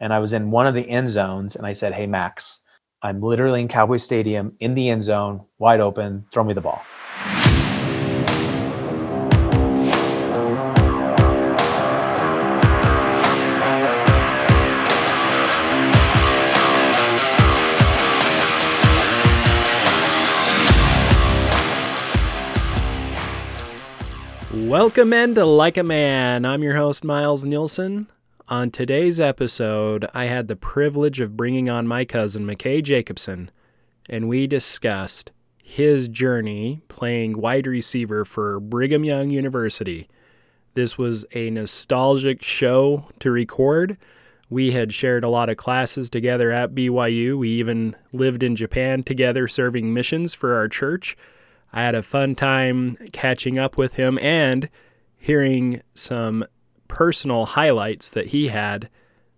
and I was in one of the end zones, and I said, "Hey Max, I'm literally in Cowboy Stadium in the end zone, wide open. Throw me the ball." Welcome into Like a Man. I'm your host, Miles Nielsen. On today's episode, I had the privilege of bringing on my cousin, McKay Jacobson, and we discussed his journey playing wide receiver for Brigham Young University. This was a nostalgic show to record. We had shared a lot of classes together at BYU. We even lived in Japan together serving missions for our church. I had a fun time catching up with him and hearing some personal highlights that he had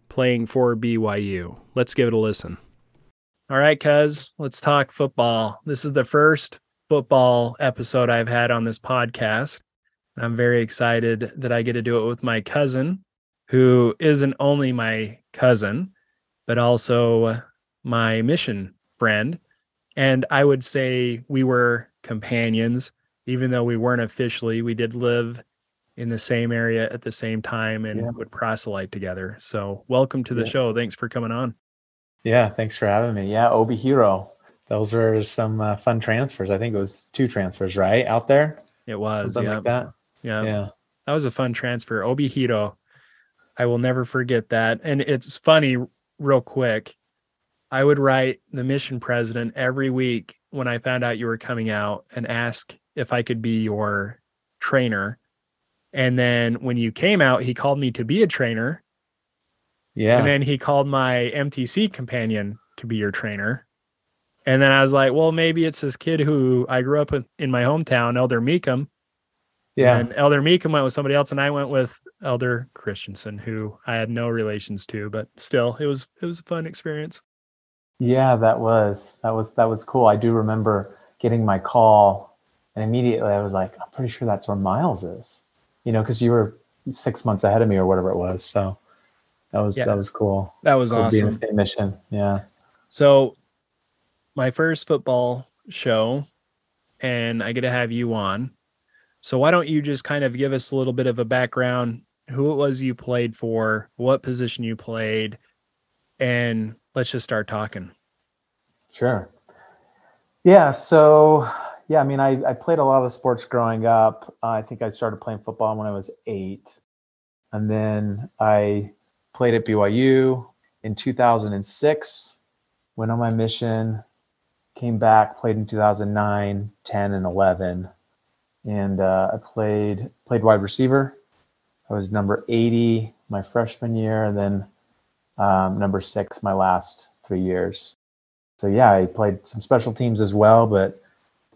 playing for BYU. Let's give it a listen. All right, cuz, let's talk football. This is the first football episode I've had on this podcast. I'm very excited that I get to do it with my cousin, who isn't only my cousin, but also my mission friend. And I would say we were companions, even though we weren't officially. We did live in the same area at the same time and yeah. would proselyte together. So, welcome to the yeah. show. Thanks for coming on. Yeah, thanks for having me. Yeah, Obihiro. Those were some uh, fun transfers. I think it was two transfers, right? Out there? It was. Something like that. Yeah. Yeah. That was a fun transfer. Obihiro. I will never forget that. And it's funny, real quick. I would write the mission president every week when I found out you were coming out and ask if I could be your trainer. And then when you came out, he called me to be a trainer. Yeah. And then he called my MTC companion to be your trainer. And then I was like, well, maybe it's this kid who I grew up with in my hometown, Elder Meekum. Yeah. And Elder Meekum went with somebody else, and I went with Elder Christensen, who I had no relations to, but still, it was it was a fun experience. Yeah, that was that was that was cool. I do remember getting my call, and immediately I was like, I'm pretty sure that's where Miles is. You know, because you were six months ahead of me or whatever it was. So that was yeah. that was cool. That was cool awesome. Being the same mission. Yeah. So my first football show, and I get to have you on. So why don't you just kind of give us a little bit of a background, who it was you played for, what position you played, and let's just start talking. Sure. Yeah. So, yeah, I mean, I, I played a lot of sports growing up. Uh, I think I started playing football when I was eight. And then I played at BYU in 2006, went on my mission, came back, played in 2009, 10, and 11. And uh, I played played wide receiver. I was number 80 my freshman year, and then um, number six my last three years. So yeah, I played some special teams as well, but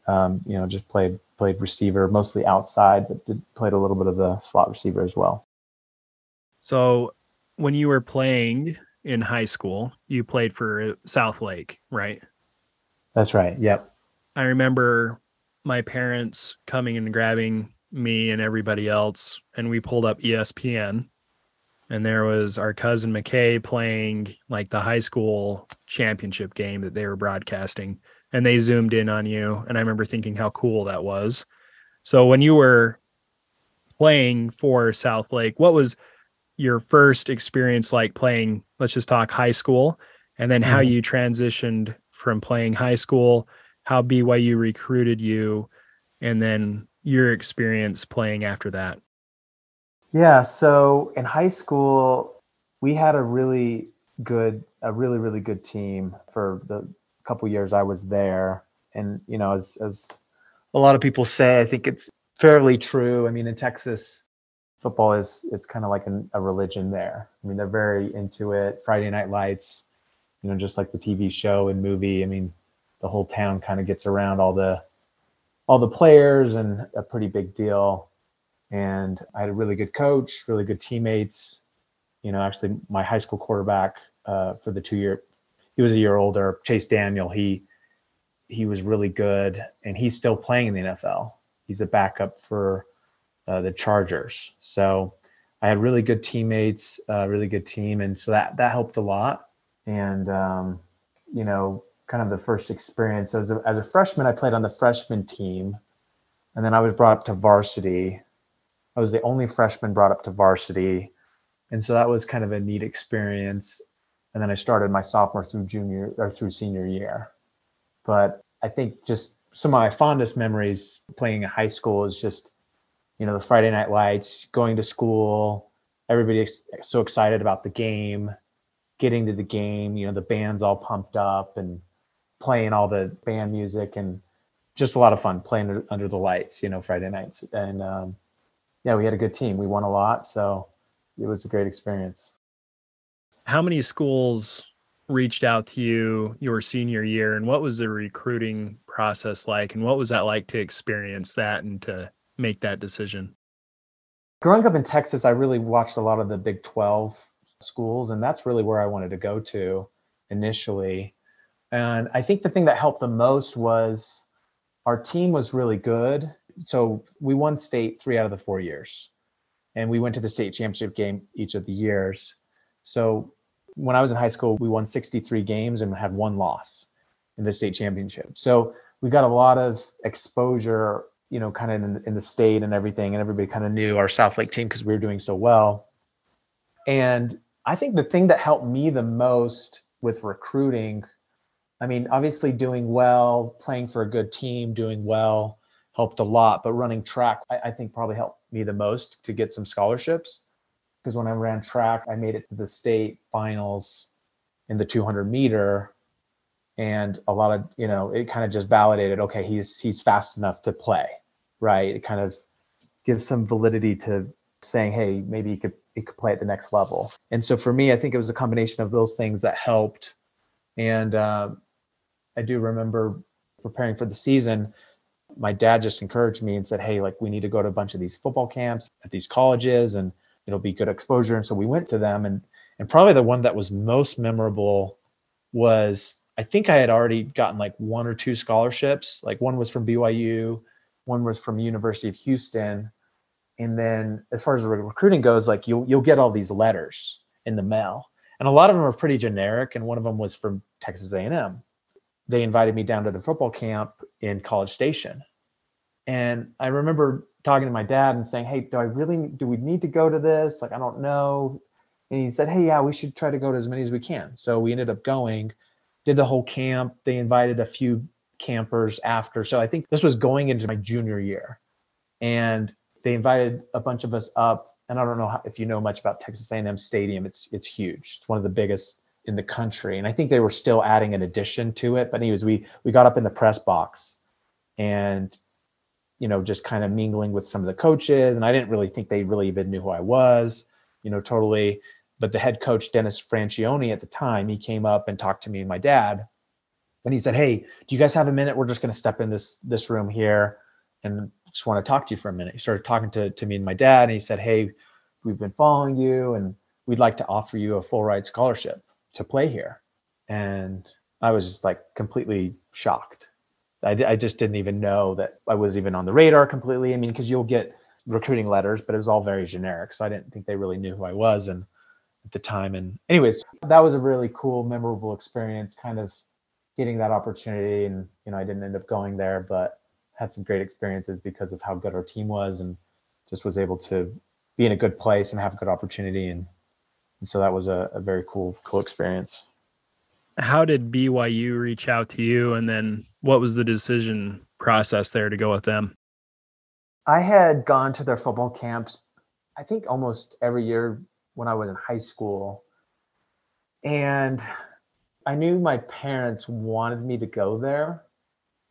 um, you know, just played played receiver mostly outside, but did, played a little bit of the slot receiver as well. So when you were playing in high school, you played for Southlake, right? That's right. Yep. I remember my parents coming and grabbing me and everybody else, and we pulled up ESPN and there was our cousin McKay playing like the high school championship game that they were broadcasting and they zoomed in on you and I remember thinking how cool that was. So when you were playing for Southlake, what was your first experience like playing let's just talk high school and then how mm-hmm. you transitioned from playing high school, how BYU recruited you and then your experience playing after that? Yeah, so in high school, we had a really good, a really, really good team for the couple years I was there. And, you know, as, as a lot of people say, I think it's fairly true. I mean, in Texas, football is, it's kind of like an, a religion there. I mean, they're very into it. Friday Night Lights, you know, just like the TV show and movie. I mean, the whole town kind of gets around all the, all the players and a pretty big deal and I had a really good coach, really good teammates. You know, actually, my high school quarterback uh, for the two year, he was a year older, Chase Daniel. He he was really good, and he's still playing in the NFL. He's a backup for uh, the Chargers. So I had really good teammates, uh, really good team, and so that that helped a lot. And um, you know, kind of the first experience as a, as a freshman, I played on the freshman team, and then I was brought up to varsity. I was the only freshman brought up to varsity, and so that was kind of a neat experience. And then I started my sophomore through junior or through senior year. But I think just some of my fondest memories playing in high school is just, you know, the Friday night lights, going to school, everybody so excited about the game, getting to the game, you know, the band's all pumped up and playing all the band music and just a lot of fun playing under the lights, you know, Friday nights. And um, yeah, we had a good team. We won a lot. So it was a great experience. How many schools reached out to you your senior year and what was the recruiting process like and what was that like to experience that and to make that decision? Growing up in Texas, I really watched a lot of the Big 12 schools and that's really where I wanted to go to initially. And I think the thing that helped the most was our team was really good. So we won state 3 out of the 4 years and we went to the state championship game each of the years. So when I was in high school, we won 63 games and had one loss in the state championship. So we got a lot of exposure, you know, kind of in, in the state and everything, and everybody kind of knew our Southlake team because we were doing so well. And I think the thing that helped me the most with recruiting, I mean, obviously doing well, playing for a good team, doing well helped a lot, but running track, I, I think probably helped me the most to get some scholarships. Because when I ran track, I made it to the state finals in the 200 meter, and a lot of you know it kind of just validated okay he's he's fast enough to play, right? It kind of gives some validity to saying hey maybe he could he could play at the next level. And so for me, I think it was a combination of those things that helped. And uh, I do remember preparing for the season my dad just encouraged me and said, Hey, like we need to go to a bunch of these football camps at these colleges and it'll be good exposure. And so we went to them and and probably the one that was most memorable was I think I had already gotten like one or two scholarships. Like one was from BYU, one was from University of Houston. And then as far as recruiting goes, like you'll you'll get all these letters in the mail. And a lot of them are pretty generic. And one of them was from Texas A&M they invited me down to the football camp in College Station. And I remember talking to my dad and saying, Hey, do I really, do we need to go to this? Like, I don't know. And he said, Hey, yeah, we should try to go to as many as we can. So we ended up going, did the whole camp. They invited a few campers after. So I think this was going into my junior year. And they invited a bunch of us up. And I don't know if you know much about Texas A&M Stadium. It's it's huge. It's one of the biggest in the country. And I think they were still adding an addition to it. But anyways, we we got up in the press box and you know, just kind of mingling with some of the coaches. And I didn't really think they really even knew who I was, you know, totally. But the head coach, Dennis Franchione at the time, he came up and talked to me and my dad. And he said, Hey, do you guys have a minute? We're just gonna step in this this room here and just want to talk to you for a minute. He started talking to, to me and my dad, and he said, Hey, we've been following you and we'd like to offer you a full ride scholarship to play here. And I was just like completely shocked. I, I just didn't even know that I was even on the radar completely. I mean, because you'll get recruiting letters, but it was all very generic. So I didn't think they really knew who I was and at the time. And anyways, that was a really cool, memorable experience, kind of getting that opportunity. And, you know, I didn't end up going there, but had some great experiences because of how good our team was and just was able to be in a good place and have a good opportunity and and so that was a, a very cool cool experience how did byu reach out to you? And then what was the decision process there to go with them? I had gone to their football camps i think almost every year when i was in high school. And i knew my parents wanted me to go there.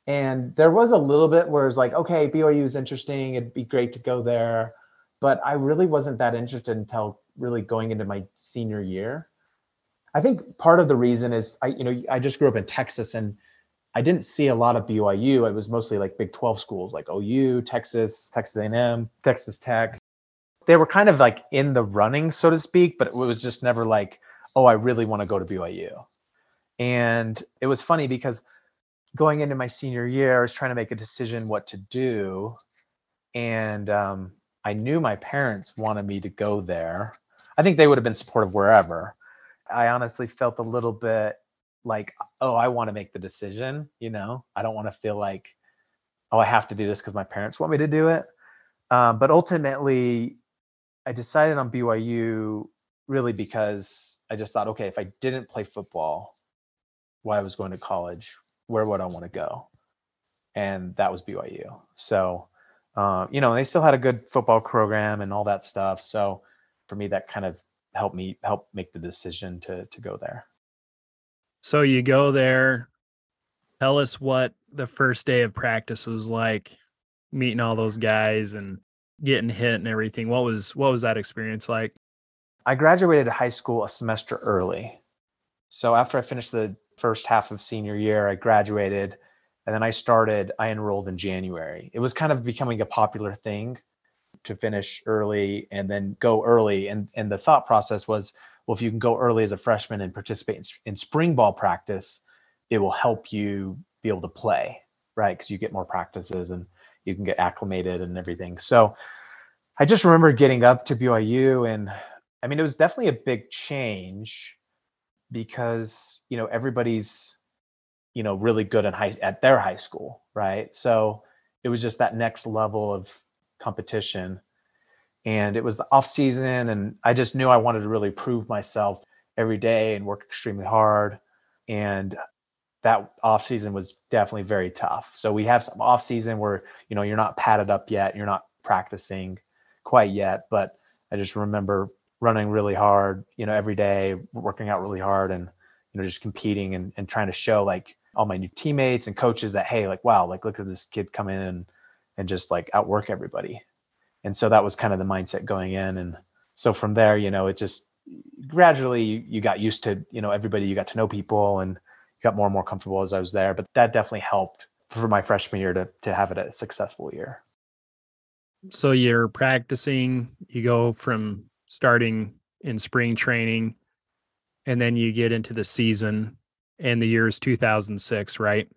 And there was a little bit where it's like okay byu is interesting it'd be great to go there. But i really wasn't that interested until really going into my senior year. I think part of the reason is I, you know, I just grew up in Texas and I didn't see a lot of BYU. It was mostly like Big 12 schools like OU, Texas, Texas A&M, Texas Tech. They were kind of like in the running, so to speak, but it was just never like, oh, I really want to go to BYU. And it was funny because going into my senior year, I was trying to make a decision what to do. And um, I knew my parents wanted me to go there. I think they would have been supportive wherever. I honestly felt a little bit like, oh, I want to make the decision, you know, I don't want to feel like, oh, I have to do this because my parents want me to do it. Um, but ultimately, I decided on BYU really because I just thought, okay, if I didn't play football while I was going to college, where would I want to go? And that was BYU. So, uh, you know, they still had a good football program and all that stuff. So, for me, that kind of helped me help make the decision to to go there. So you go there. Tell us what the first day of practice was like, meeting all those guys and getting hit and everything. What was what was that experience like? I graduated high school a semester early. So after I finished the first half of senior year, I graduated and then I started, I enrolled in January. It was kind of becoming a popular thing to finish early and then go early. And, and the thought process was, well, if you can go early as a freshman and participate in, in spring ball practice, it will help you be able to play, right? Because you get more practices and you can get acclimated and everything. So I just remember getting up to BYU and I mean, it was definitely a big change because, you know, everybody's, you know, really good at high at their high school, right? So it was just that next level of competition. And it was the off season and i just knew i wanted to really prove myself every day and work extremely hard. And that off season was definitely very tough. So we have some off season where you know you're not padded up yet you're not practicing quite yet but i just remember running really hard you know every day working out really hard and you know just competing and, and trying to show like all my new teammates and coaches that hey like wow like look at this kid come in and and just like outwork everybody. And so that was kind of the mindset going in. And so from there you know it just gradually you, you got used to you know everybody you got to know people and you got more and more comfortable as i was there. But that definitely helped for my freshman year to to have it a successful year. So you're practicing you go from starting in spring training and then you get into the season and the year is 2006 right?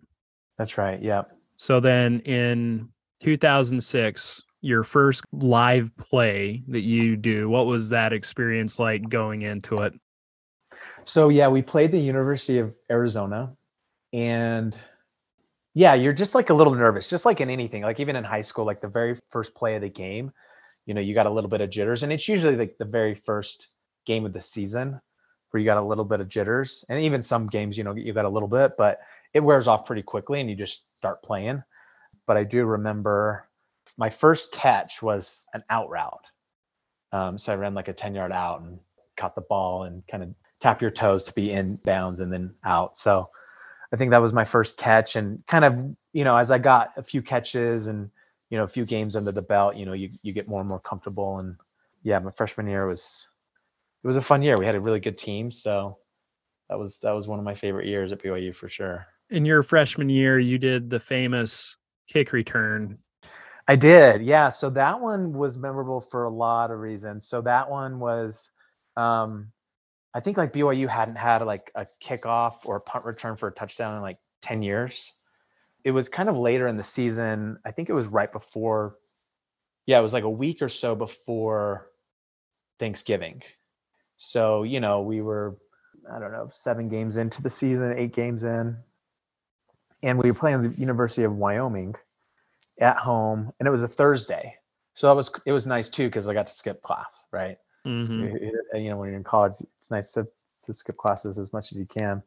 That's right yeah so then in 2006 your first live play that you do what was that experience like going into it? So yeah we played the university of arizona and yeah you're just like a little nervous just like in anything like even in high school like the very first play of the game you know you got a little bit of jitters and it's usually like the very first game of the season where you got a little bit of jitters and even some games you know you got a little bit but it wears off pretty quickly and you just start playing but i do remember my first catch was an out route. Um, so I ran like a 10 yard out and caught the ball and kind of tap your toes to be in bounds and then out. So I think that was my first catch and kind of, you know, as I got a few catches and, you know, a few games under the belt, you know, you, you get more and more comfortable. And yeah, my freshman year was, it was a fun year. We had a really good team. So that was, that was one of my favorite years at BYU for sure. In your freshman year, you did the famous kick return I did, yeah. So that one was memorable for a lot of reasons. So that one was, um, I think like BYU hadn't had like a kickoff or a punt return for a touchdown in like 10 years. It was kind of later in the season. I think it was right before, yeah, it was like a week or so before Thanksgiving. So, you know, we were, I don't know, seven games into the season, eight games in. And we were playing the University of Wyoming at home, and it was a Thursday, so that was it was nice too because I got to skip class, right? Mm-hmm. You know, when you're in college, it's nice to to skip classes as much as you can.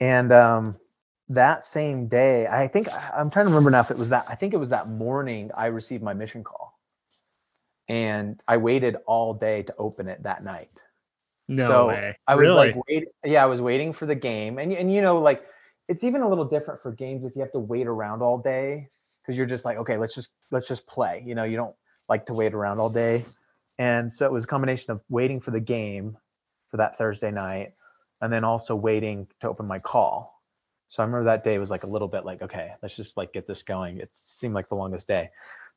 And um, that same day, I think I'm trying to remember now if it was that. I think it was that morning I received my mission call, and I waited all day to open it that night. No so way. I was really? like, wait, yeah, I was waiting for the game, and and you know, like it's even a little different for games if you have to wait around all day because you're just like, okay, let's just let's just play. You know, you don't like to wait around all day. And so it was a combination of waiting for the game for that Thursday night and then also waiting to open my call. So I remember that day was like a little bit like, okay, let's just like get this going. It seemed like the longest day.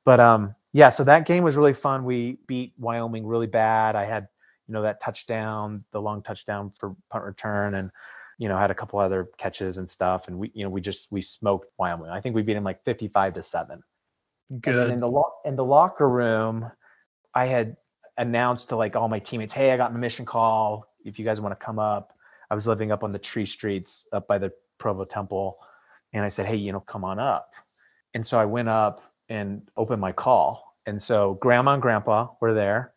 But um yeah, so that game was really fun. We beat Wyoming really bad. I had, you know, that touchdown, the long touchdown for punt return and you know, had a couple other catches and stuff. And we, you know, we just, we smoked Wyoming. I think we beat them like 55 to seven. Good. in the, lo- in the locker room, I had announced to like all my teammates, hey, I got my mission call. If you guys want to come up, I was living up on the tree streets up by the Provo Temple. And I said, hey, you know, come on up. And so I went up and opened my call. And so grandma and grandpa were there.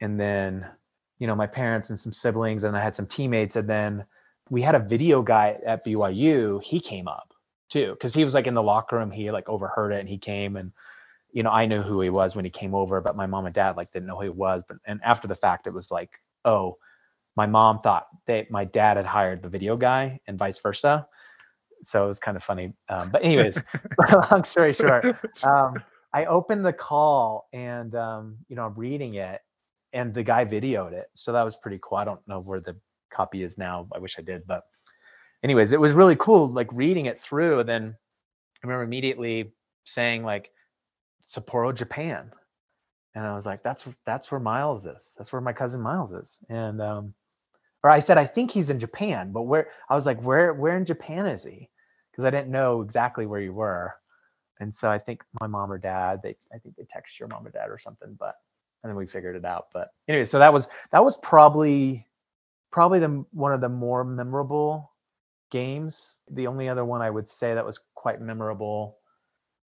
And then, you know, my parents and some siblings, and I had some teammates. And then we had a video guy at BYU. He came up too, because he was like in the locker room. He like overheard it and he came and you know, I knew who he was when he came over, but my mom and dad like didn't know who he was. But and after the fact, it was like, oh, my mom thought that my dad had hired the video guy and vice versa. So it was kind of funny. Um, but anyways, long story short, um, I opened the call and um, you know I'm reading it, and the guy videoed it. So that was pretty cool. I don't know where the copy is now. I wish I did, but anyways, it was really cool. Like reading it through, and then I remember immediately saying like Sapporo, Japan. And I was like, that's that's where Miles is. That's where my cousin Miles is. And um, or I said, I think he's in Japan, but where I was like, where where in Japan is he? Because I didn't know exactly where you were. And so I think my mom or dad, they I think they text your mom or dad or something, but and then we figured it out. But anyway, so that was that was probably probably the one of the more memorable games. The only other one I would say that was quite memorable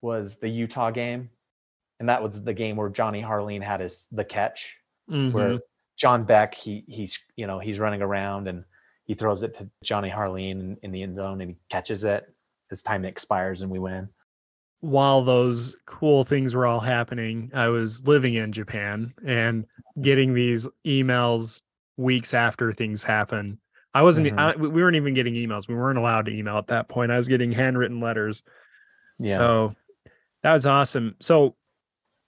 was the Utah game and that was the game where Johnny Harline had his the catch, mm-hmm. where John Beck he he's you know he's running around and he throws it to Johnny Harline in, in the end zone and he catches it. as time expires and we win. While those cool things were all happening, I was living in Japan and getting these emails weeks after things happen. I wasn't. Mm-hmm. I, we weren't even getting emails. We weren't allowed to email at that point. I was getting handwritten letters. Yeah. So that was awesome. So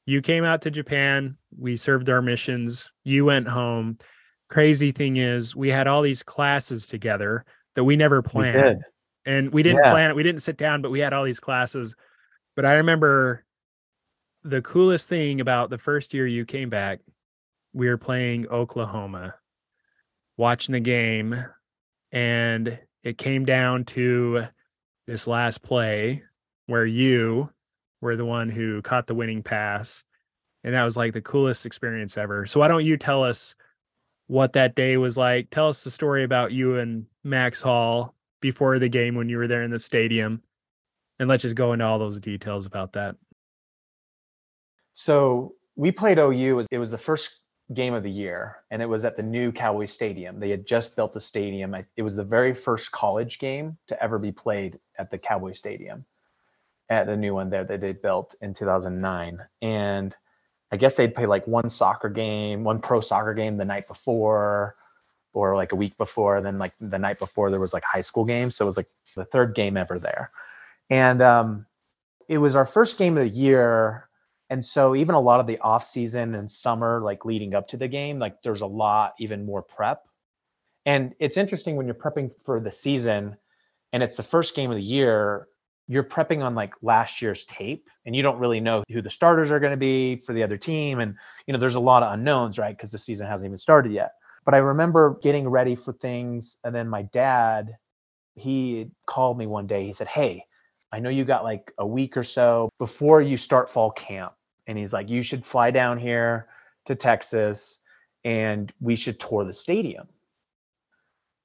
you came out to Japan, we served our missions, you went home. Crazy thing is, we had all these classes together that we never planned. We and we didn't yeah. plan it, we didn't sit down, but we had all these classes. But I remember the coolest thing about the first year you came back, we were playing Oklahoma, watching the game, and it came down to this last play where you were the one who caught the winning pass. And that was like the coolest experience ever. So why don't you tell us what that day was like? Tell us the story about you and Max Hall before the game when you were there in the stadium. And let's just go into all those details about that. So we played OU. It was the first game of the year, and it was at the new Cowboy Stadium. They had just built the stadium. It was the very first college game to ever be played at the Cowboy Stadium at the new one there that they built in 2009. And I guess they'd play like one soccer game, one pro soccer game the night before, or like a week before. And then like the night before there was like high school games. So it was like the third game ever there. And um, it was our first game of the year. And so even a lot of the off season and summer, like leading up to the game, like there's a lot even more prep. And it's interesting when you're prepping for the season and it's the first game of the year you're prepping on like last year's tape and you don't really know who the starters are going to be for the other team. And you know there's a lot of unknowns right because the season hasn't even started yet. But i remember getting ready for things and then my dad he called me one day. He said hey i know you got like a week or so before you start fall camp and he's like you should fly down here to texas and we should tour the stadium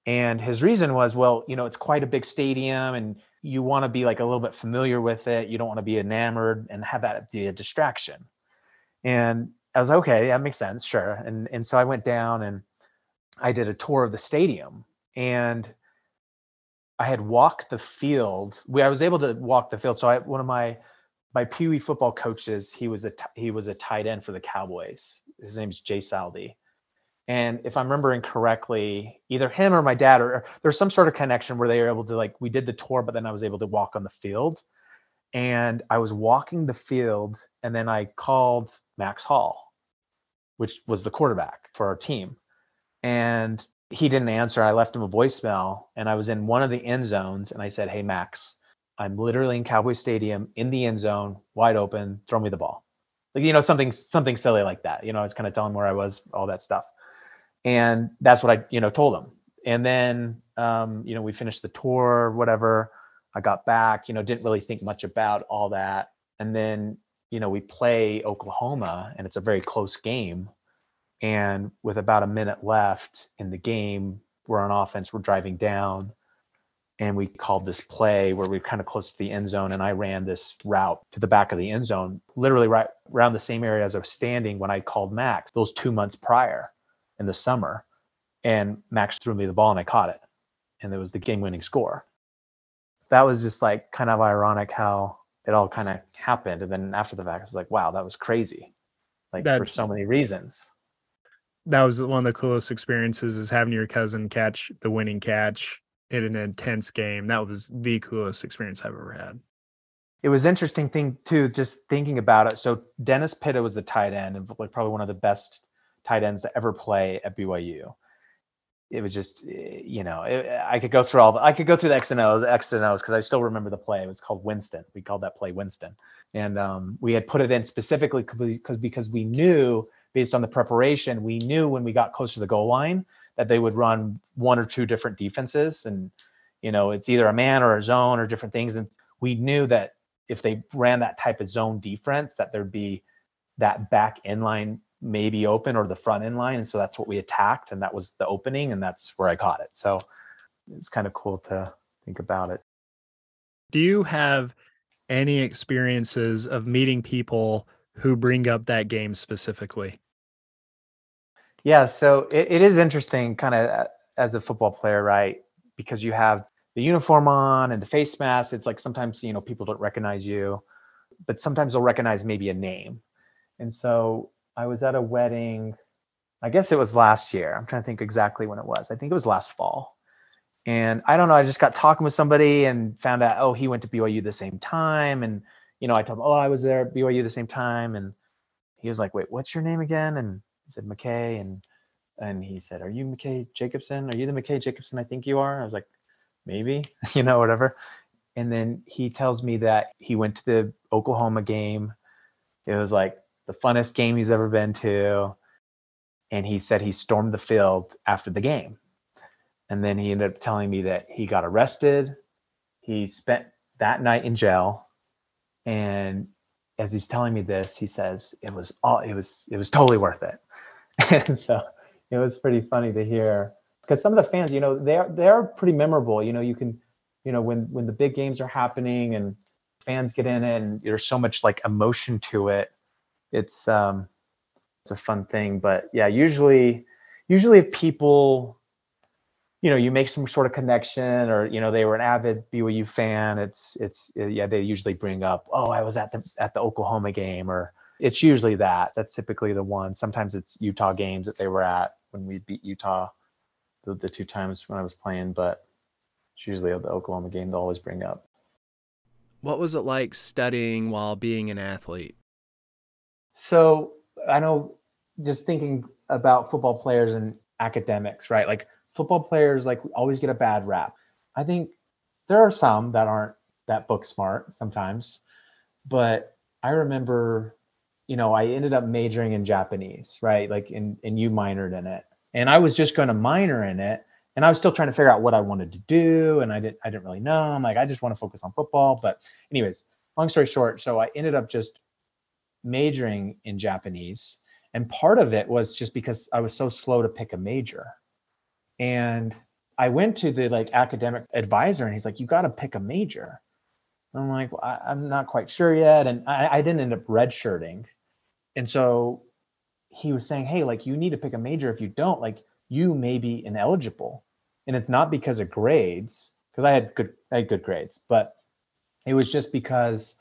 and his reason was well you know it's quite a big stadium and you want to be like a little bit familiar with it. You don't want to be enamored and have that be a distraction. And I was like, okay, that makes sense, sure. And and so I went down and I did a tour of the stadium and I had walked the field. We I was able to walk the field. So I one of my my Pee Wee football coaches, he was a he was a tight end for the Cowboys. His name's Jay Saldi. And if I'm remembering correctly, either him or my dad, or there's some sort of connection where they were able to like, we did the tour, but then I was able to walk on the field. And I was walking the field, and then I called Max Hall, which was the quarterback for our team. And he didn't answer. I left him a voicemail, and I was in one of the end zones, and I said, Hey, Max, I'm literally in Cowboy Stadium in the end zone, wide open, throw me the ball. Like, you know, something something silly like that. You know, I was kind of telling where I was, all that stuff and that's what I you know told him. And then um, you know we finished the tour, whatever. I got back, you know, didn't really think much about all that. And then you know, we play Oklahoma and it's a very close game. And with about a minute left in the game, we're on offense, we're driving down, and we called this play where we are kind of close to the end zone. And I ran this route to the back of the end zone, literally right around the same area as I was standing when I called Max those two months prior in the summer. And Max threw me the ball and I caught it. And it was the game winning score. That was just like kind of ironic how it all kind of happened. And then after the fact, it's like, wow, that was crazy. Like that, for so many reasons. That was one of the coolest experiences is having your cousin catch the winning catch in an intense game. That was the coolest experience I've ever had. It was interesting thing too, just thinking about it. So Dennis Pitta was the tight end and like probably one of the best tight ends to ever play at BYU. It was just, eh, you know, it, I could go through all the, I could go through the X and O's, X and O's because I still remember the play. It was called Winston. We called that play Winston, and um, we had put it in specifically because because we knew based on the preparation, we knew when we got close to the goal line that they would run one or two different defenses, and you know, it's either a man or a zone or different things, and we knew that if they ran that type of zone defense, that there'd be that back end inline maybe open or the front end line. And so that's what we attacked. And that was the opening. And that's where I caught it. So it's kind of cool to think about it. Do you have any experiences of meeting people who bring up that game specifically? Yeah. So it, it is interesting kind of uh, as a football player, right? Because you have the uniform on and the face mask. It's like sometimes, you know, people don't recognize you, but sometimes they'll recognize maybe a name. And so I was at a wedding. I guess it was last year. I'm trying to think exactly when it was. I think it was last fall. And I don't know. I just got talking with somebody and found out, oh, he went to BYU the same time. And you know, I told him, oh, I was there at BYU the same time. And he was like, wait, what's your name again? And I said McKay. And and he said, are you McKay Jacobson? Are you the McKay Jacobson I think you are? I was like, maybe, you know, whatever. And then he tells me that he went to the Oklahoma game. It was like the funnest game he's ever been to. And he said he stormed the field after the game. And then he ended up telling me that he got arrested. He spent that night in jail. And as he's telling me this, he says it was all it was it was totally worth it. And so it was pretty funny to hear because some of the fans, you know, they are they are pretty memorable. You know, you can, you know, when when the big games are happening and fans get in and there's so much like emotion to it it's um it's a fun thing but yeah usually usually if people you know you make some sort of connection or you know they were an avid BYU fan it's it's yeah they usually bring up oh I was at the at the Oklahoma game or it's usually that that's typically the one sometimes it's Utah games that they were at when we beat Utah the, the two times when I was playing but it's usually the Oklahoma game they'll always bring up what was it like studying while being an athlete so I know just thinking about football players and academics, right? Like football players like always get a bad rap. I think there are some that aren't that book smart sometimes, but I remember, you know, I ended up majoring in Japanese, right? Like in and you minored in it. And I was just going to minor in it and I was still trying to figure out what I wanted to do and I didn't I didn't really know. I'm like I just want to focus on football, but anyways, long story short, so I ended up just majoring in Japanese. And part of it was just because I was so slow to pick a major. And I went to the like academic advisor and he's like, you got to pick a major. I'm like, well, I, am not quite sure yet. And I, I didn't end up redshirting. And so he was saying, hey, like you need to pick a major. If you don't, like you may be ineligible. And it's not because of grades, because I had good I had good grades, but it was just because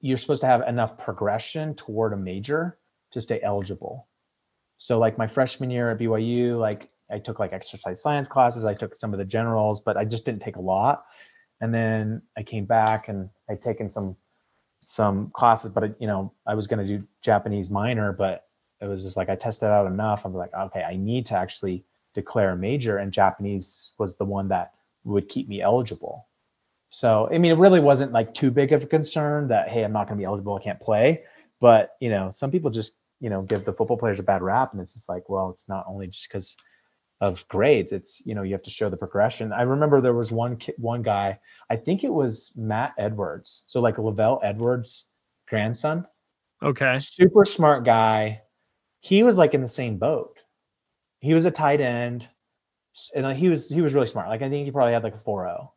you're supposed to have enough progression toward a major to stay eligible. So like my freshman year at BYU, like I took like exercise science classes, I took some of the generals, but I just didn't take a lot. And then I came back and I'd taken some some classes, but you know, I was going to do Japanese minor, but it was just like I tested out enough. I'm like, okay, I need to actually declare a major, and Japanese was the one that would keep me eligible. So, I mean, it really wasn't like too big of a concern that, hey, I'm not going to be eligible, I can't play. But, you know, some people just, you know, give the football players a bad rap. And it's just like, well, it's not only just because of grades, it's, you know, you have to show the progression. I remember there was one kid, one guy, I think it was Matt Edwards. So, like LaVell Edwards' grandson. Okay. Super smart guy. He was like in the same boat. He was a tight end, and like, he was he was really smart. Like I think he probably had like a 4.0,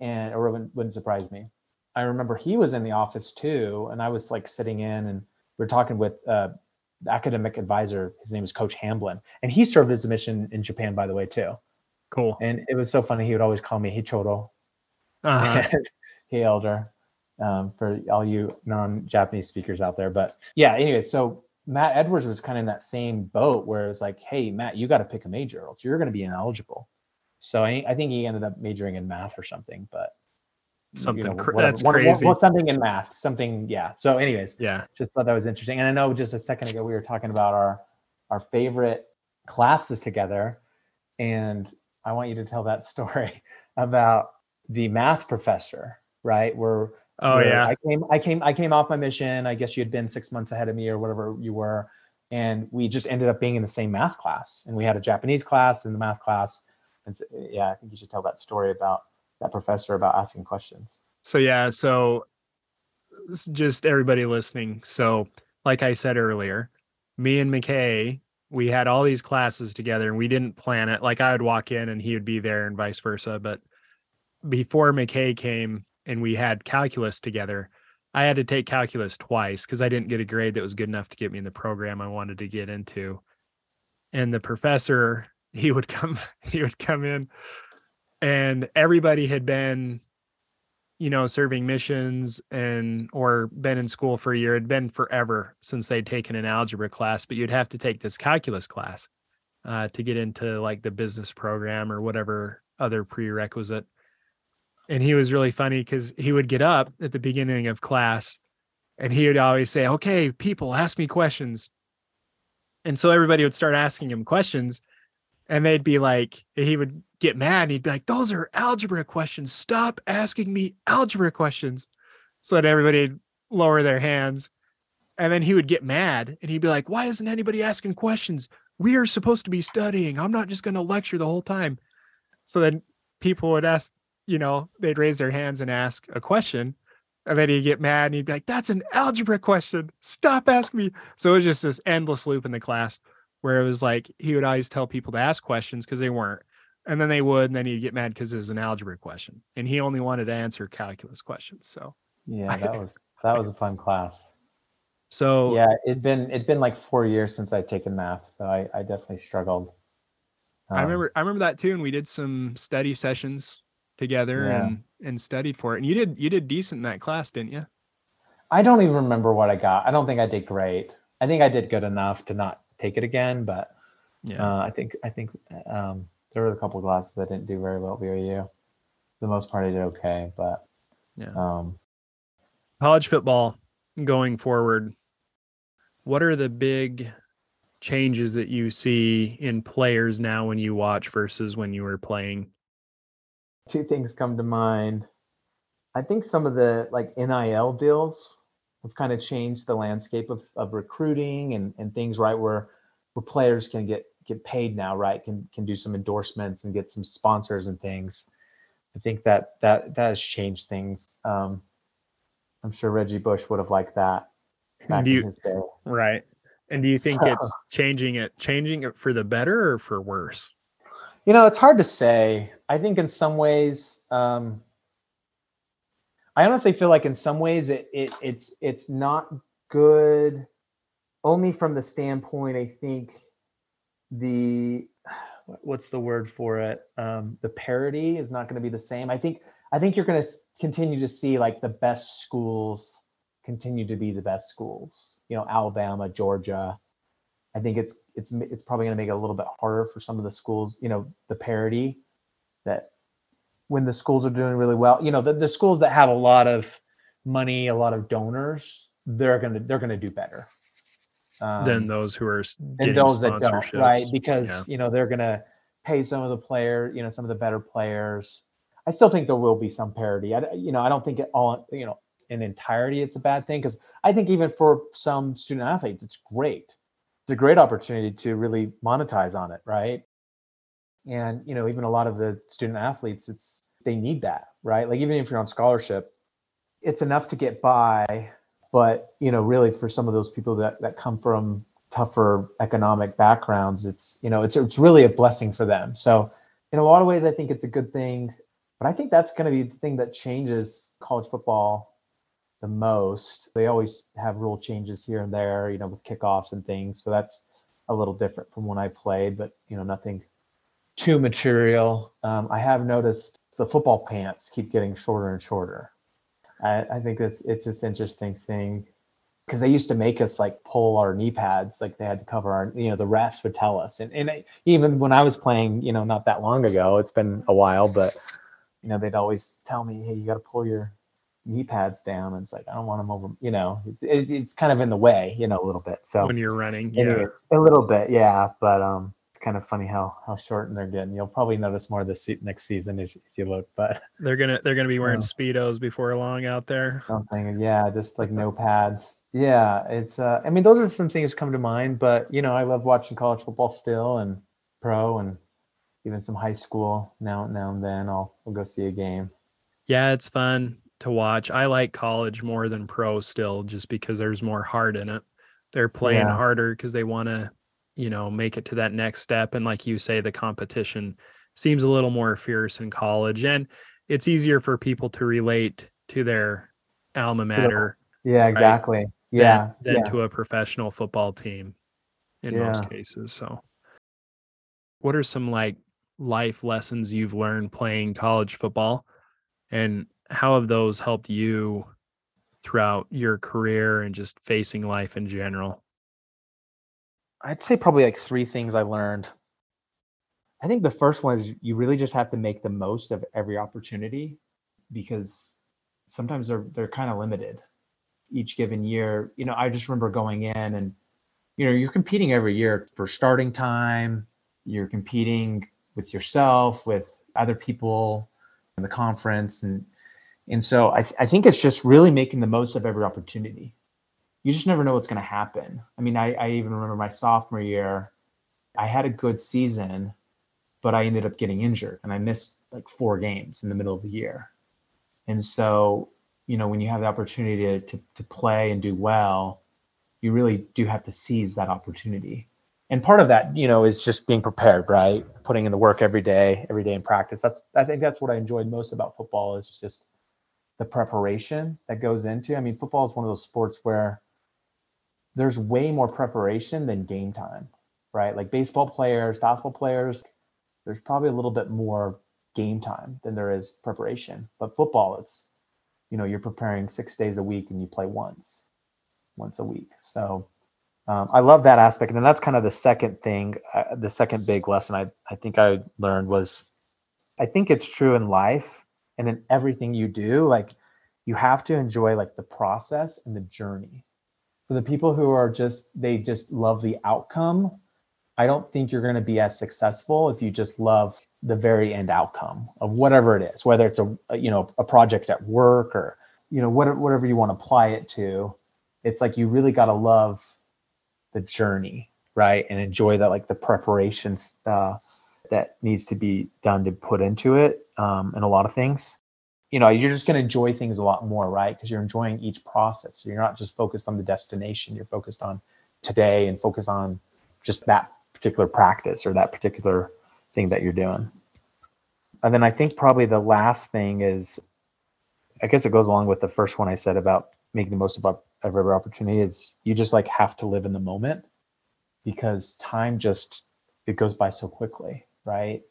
and or wouldn't, wouldn't surprise me. I remember he was in the office too, and I was like sitting in, and we are talking with uh, academic advisor. His name is Coach Hamblin, and he served his mission in Japan, by the way, too. Cool. And it was so funny. He would always call me Hichoro, Uh-huh. hey elder, um, for all you non-Japanese speakers out there. But yeah, anyway, so Matt Edwards was kind of in that same boat where it was like, hey, Matt, you got to pick a major, or else you're going to be ineligible. So I, I think he ended up majoring in math or something, but Something cr- whatever. that's crazy. well, something in math, something, yeah. So, anyways, yeah. just thought that was interesting. And I know just a second ago we were talking about our our favorite classes together, and I want you to tell that story about the math professor, right? Where Oh where yeah. I came I came I came off my mission. I guess you had been six months ahead of me or whatever you were. And we just ended up being in the same math class. And we had a Japanese class and the math class. And so, yeah, I think you should tell that story about that professor about asking questions. So yeah, so just everybody listening. So like I said earlier, me and McKay, we had all these classes together and we didn't plan it. Like I would walk in and he would be there and vice versa. But before McKay came and we had calculus together, I had to take calculus twice because I didn't get a grade that was good enough to get me in the program I wanted to get into. And the professor, he would come, he would come in and everybody had been you know serving missions and or been in school for a year. It'd been forever since they'd taken an algebra class but you'd have to take this calculus class uh, to get into like the business program or whatever other prerequisite. And he was really funny because he would get up at the beginning of class and he would always say okay people ask me questions. And so everybody would start asking him questions and they'd be like he would get mad and he'd be like those are algebra questions. Stop asking me algebra questions. So that everybody'd lower their hands. And then he would get mad and he'd be like why isn't anybody asking questions? We are supposed to be studying. I'm not just going to lecture the whole time. So then people would ask you know they'd raise their hands and ask a question. And then he'd get mad and he'd be like that's an algebra question. Stop asking me. So it was just this endless loop in the class where it was like he would always tell people to ask questions because they weren't and then they would and then he'd get mad because it was an algebra question and he only wanted to answer calculus questions so Yeah, that was that was a fun class. so Yeah, it'd been it'd been like four years since I'd taken math, so I, I definitely struggled. i Um, remember i remember that too and we did some study sessions together Yeah. and and studied for it and you did you did decent in that class didn't you I don't even remember what I got. I don't think I did great. I think I did good enough to not take it again, but yeah uh, I think I think um, there were a couple of classes I didn't do very well at BYU. For the most part, I did okay, but yeah um, college football going forward what are the big changes that you see in players now when you watch versus when you were playing two things come to mind. I think some of the like NIL deals have kind of changed the landscape of, of recruiting and, and things, right? Where where players can get get paid now, right? Can can do some endorsements and get some sponsors and things. I think that that that has changed things. Um, I'm sure Reggie Bush would have liked that back Do you- in his day. Right. And do you think So- it's changing it changing it for the better or for worse? You know, it's hard to say. I think in some ways, um, I honestly feel like in some ways it, it it's it's not good. Only from the standpoint, I think the what's the word for it? Um, the parity is not going to be the same. I think I think you're going to continue to see like the best schools continue to be the best schools. You know, Alabama, Georgia. I think it's it's it's probably going to make it a little bit harder for some of the schools. You know, the parity that when the schools are doing really well, you know, the, the schools that have a lot of money, a lot of donors, they're gonna they're gonna do better um, than those who are than those that don't, right? Because Yeah. you know they're gonna pay some of the player, you know, some of the better players. I still think there will be some parity. I, you know, I don't think it all, you know, in entirety it's a bad thing because I think even for some student athletes, it's great. It's a great opportunity to really monetize on it, right? And you know, even a lot of the student athletes, it's they need that, right? Like even if you're on scholarship, it's enough to get by but you know, really for some of those people that that come from tougher economic backgrounds, it's you know, it's it's really a blessing for them. So in a lot of ways, I think it's a good thing. But I think that's going to be the thing that changes college football the most. They always have rule changes here and there, you know, with kickoffs and things. So that's a little different from when I played, but you know, nothing too material. Um, I have noticed the football pants keep getting shorter and shorter. I, I think it's it's just interesting seeing because they used to make us like pull our knee pads, like they had to cover our, you know, the refs would tell us, and and I, even when I was playing, you know, not that long ago, it's been a while, but you know, they'd always tell me, hey, you got to pull your knee pads down. And it's like I don't want them over, you know, it, it's kind of in the way, you know, a little bit. So when you're running, yeah, a little bit, yeah, but um, kind of funny how how short they're getting. You'll probably notice more this se- next season as, as, you look, but they're gonna they're gonna be wearing speedos before long out there. Something, yeah, just like no pads. Yeah, it's. uh I mean, those are some things come to mind, but you know, I love watching college football still and pro and even some high school now now and then. I'll we'll go see a game. Yeah, it's fun to watch. I like college more than pro still, just because there's more heart in it. They're playing yeah. harder because they want to you know make it to that next step and like you say the competition seems a little more fierce in college and it's easier for people to relate to their alma mater yeah exactly right, yeah than, than yeah. to a professional football team in yeah. most cases so what are some like life lessons you've learned playing college football and how have those helped you throughout your career and just facing life in general I'd say probably like three things I learned. I think the first one is you really just have to make the most of every opportunity because sometimes they're they're kind of limited each given year. You know, I just remember going in and you know, you're competing every year for starting time, you're competing with yourself, with other people in the conference and and so I, th- I think it's just really making the most of every opportunity you just never know what's going to happen. I mean, I, I even remember my sophomore year, I had a good season, but I ended up getting injured and I missed like four games in the middle of the year. And so, you know, when you have the opportunity to, to, to play and do well, you really do have to seize that opportunity. And part of that, you know, is just being prepared, right? Putting in the work every day, every day in practice. That's I think that's what I enjoyed most about football is just the preparation that goes into. I mean, football is one of those sports where there's way more preparation than game time, right? Like baseball players, basketball players, there's probably a little bit more game time than there is preparation. But football, it's, you know, you're preparing six days a week and you play once, once a week. So um, I love that aspect. And then that's kind of the second thing, uh, the second big lesson I, I think I learned was I think it's true in life and in everything you do. Like you have to enjoy like the process and the journey for the people who are just they just love the outcome i don't think you're going to be as successful if you just love the very end outcome of whatever it is whether it's a, you know a project at work or you know whatever, whatever you want to apply it to. It's like you really got to love the journey right? And enjoy that like the preparations uh, that needs to be done to put into it um, and a lot of things you know you're just going to enjoy things a lot more right? Because you're enjoying each process. You're not just focused on the destination. You're focused on today and focus on just that particular practice or that particular thing that you're doing. And then i think probably the last thing is i guess it goes along with the first one i said about making the most of, every opportunity is you just like have to live in the moment because time just it goes by so quickly right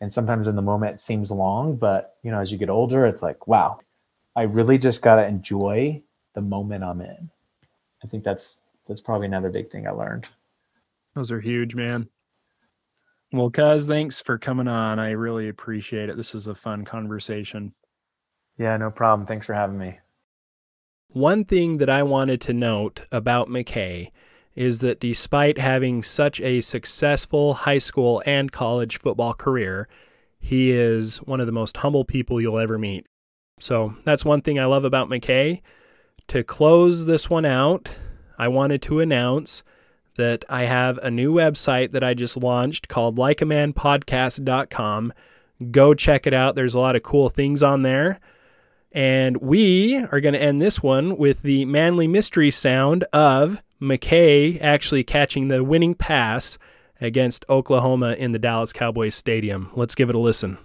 and sometimes in the moment it seems long but you know as you get older it's like wow i really just got to enjoy the moment i'm in. I think that's that's probably another big thing i learned. Those are huge man. Well cuz thanks for coming on. I really appreciate it. This is a fun conversation. Yeah no problem. Thanks for having me. One thing that i wanted to note about McKay is that despite having such a successful high school and college football career, he is one of the most humble people you'll ever meet. So that's one thing I love about McKay. To close this one out, I wanted to announce that I have a new website that I just launched called likeamanpodcast.com. Go check it out. There's a lot of cool things on there. And we are going to end this one with the manly mystery sound of McKay actually catching the winning pass against Oklahoma in the Dallas Cowboys Stadium. Let's give it a listen.